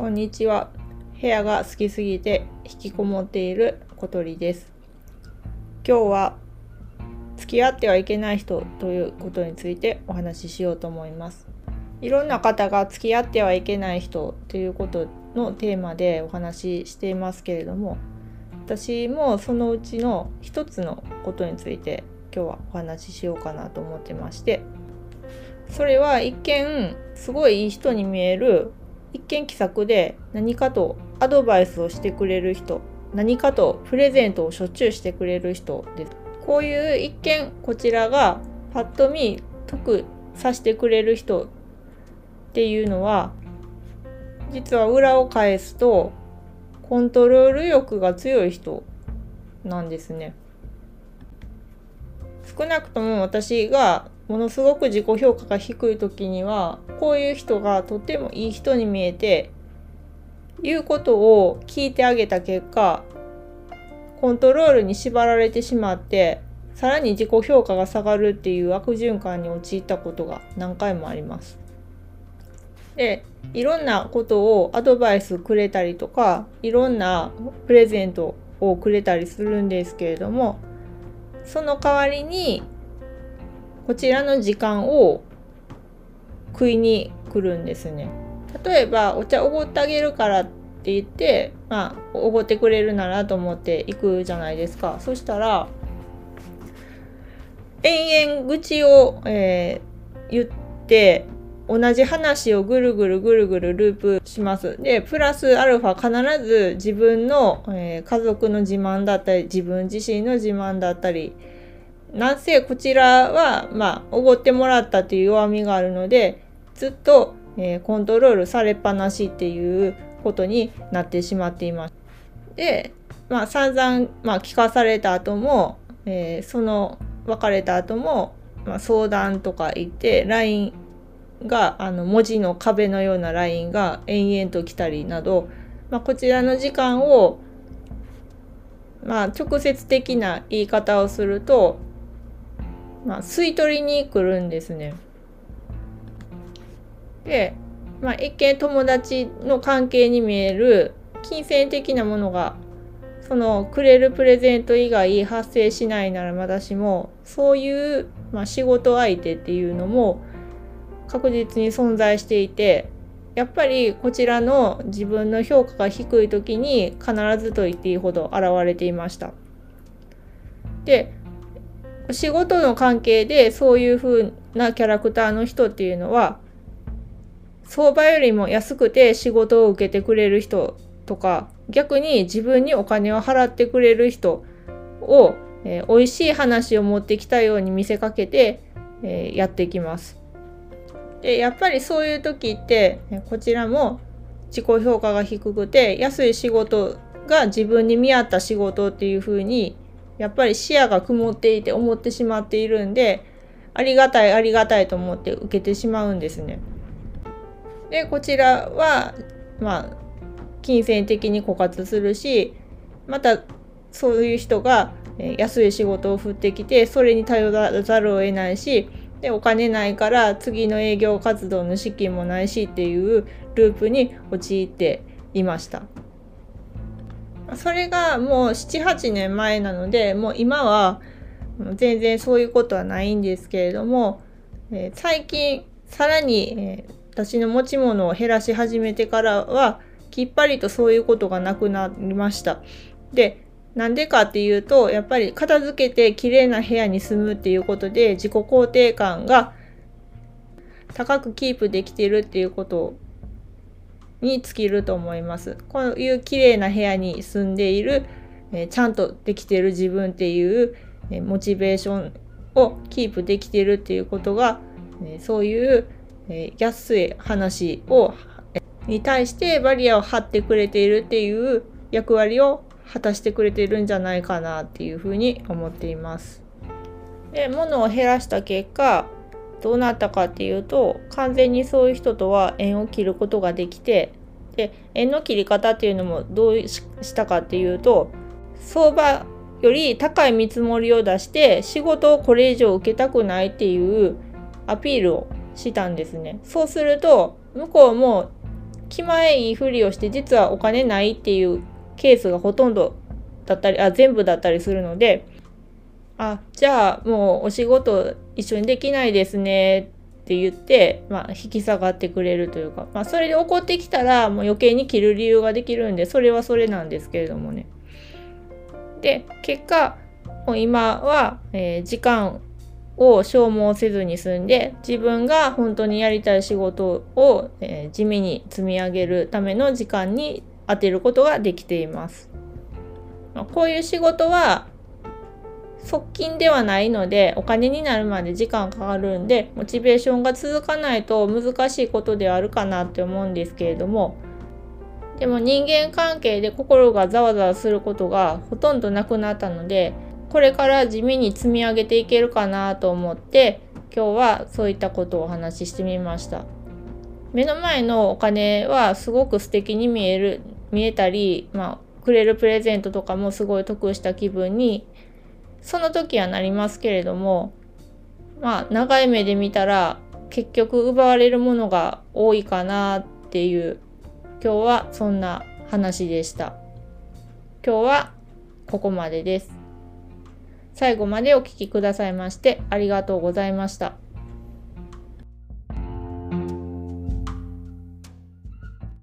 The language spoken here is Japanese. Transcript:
こんにちは。部屋が好きすぎて引きこもっている小鳥です。今日は付き合ってはいけない人ということについてお話ししようと思います。いろんな方が付き合ってはいけない人ということのテーマでお話ししていますけれども、私もそのうちの一つのことについて今日はお話ししようかなと思ってまして、それは一見すごいいい人に見える一見気さくで何かとアドバイスをしてくれる人何かとプレゼントをしょっちゅうしてくれる人です。こういう一見こちらがパッと見得させてくれる人っていうのは実は裏を返すとコントロール欲が強い人なんですね。少なくとも私がものすごく自己評価が低い時にはこういう人がとってもいい人に見えて言うことを聞いてあげた結果コントロールに縛られてしまってさらに自己評価が下がるっていう悪循環に陥ったことが何回もあります。でいろんなことをアドバイスくれたりとかいろんなプレゼントをくれたりするんですけれどもその代わりにこちらの時間を食いに来るんですね。例えばお茶おごってあげるからって言ってまあおごってくれるならと思って行くじゃないですか。そしたら延々愚痴を、えー、言って同じ話をぐるぐるぐるぐるループします。で、プラスアルファ必ず自分の、えー、家族の自慢だったり、自分自身の自慢だったり、なんせこちらは、まあ、おごってもらったという弱みがあるので、ずっと、えー、コントロールされっぱなしっていうことになってしまっています。で、まあ、散々、まあ、聞かされた後も、えー、その別れた後も、まあ、相談とか言って LINE があの文字の壁のような LINE が延々と来たりなど、まあ、こちらの時間を、まあ、直接的な言い方をすると、まあ、吸い取りに来るんですね。で、まあ、一見友達の関係に見える金銭的なものがそのくれるプレゼント以外発生しないならまだしもそういう、まあ、仕事相手っていうのも確実に存在していてやっぱりこちらの自分の評価が低い時に必ずと言っていいほど現れていました。で仕事の関係でそういう風なキャラクターの人っていうのは相場よりも安くて仕事を受けてくれる人とか逆に自分にお金を払ってくれる人を、えー、美味しい話を持ってきたように見せかけて、えー、やっていきます。でやっぱりそういう時ってこちらも自己評価が低くて安い仕事が自分に見合った仕事っていう風にやっぱり視野が曇っていて思ってしまっているんでありがたいありがたいと思って受けてしまうんですね。でこちらはまあ金銭的に枯渇するしまたそういう人が安い仕事を振ってきてそれに頼らざるを得ないしでお金ないから次の営業活動の資金もないしっていうループに陥っていましたそれがもう78年前なのでもう今は全然そういうことはないんですけれども、えー、最近さらに、えー、私の持ち物を減らし始めてからはきっぱりとそういうことがなくなりました。でなんでかっていうと、やっぱり片付けて綺麗な部屋に住むっていうことで自己肯定感が高くキープできてるっていうことに尽きると思います。こういう綺麗な部屋に住んでいる、えちゃんとできてる自分っていう、えモチベーションをキープできてるっていうことが、えそういう、え安い話をに対してバリアを張ってくれているっていう役割を果たしてくれているんじゃないかなっていうふうに思っています。で物を減らした結果どうなったかっていうと完全にそういう人とは縁を切ることができてで縁の切り方っていうのもどうしたかっていうと相場より高い見積もりを出して仕事をこれ以上受けたくないっていうアピールをしたんですね。そうすると向こうも気前いいふりをして実はお金ないっていうケースがほとんどだったりあ全部だったりするのであじゃあもうお仕事一緒にできないですねって言って、まあ、引き下がってくれるというか、まあ、それで怒ってきたらもう余計に切る理由ができるんでそれはそれなんですけれどもね。で結果もう今は、えー、時間を消耗せずに済んで自分が本当にやりたい仕事を、えー、地味に積み上げるための時間に当てることができています。まあ、こういう仕事は側近ではないのでお金になるまで時間かかるんでモチベーションが続かないと難しいことではあるかなって思うんですけれども。でも人間関係で心がざわざわすることがほとんどなくなったのでこれから地味に積み上げていけるかなと思って今日はそういったことをお話ししてみました。目の前のお金はすごく素敵に見える見えたり、まあ、くれるプレゼントとかもすごい得した気分にその時はなりますけれどもまあ長い目で見たら結局奪われるものが多いかなっていう今日はそんな話でした今日はここまでです最後までお聴きくださいましてありがとうございました。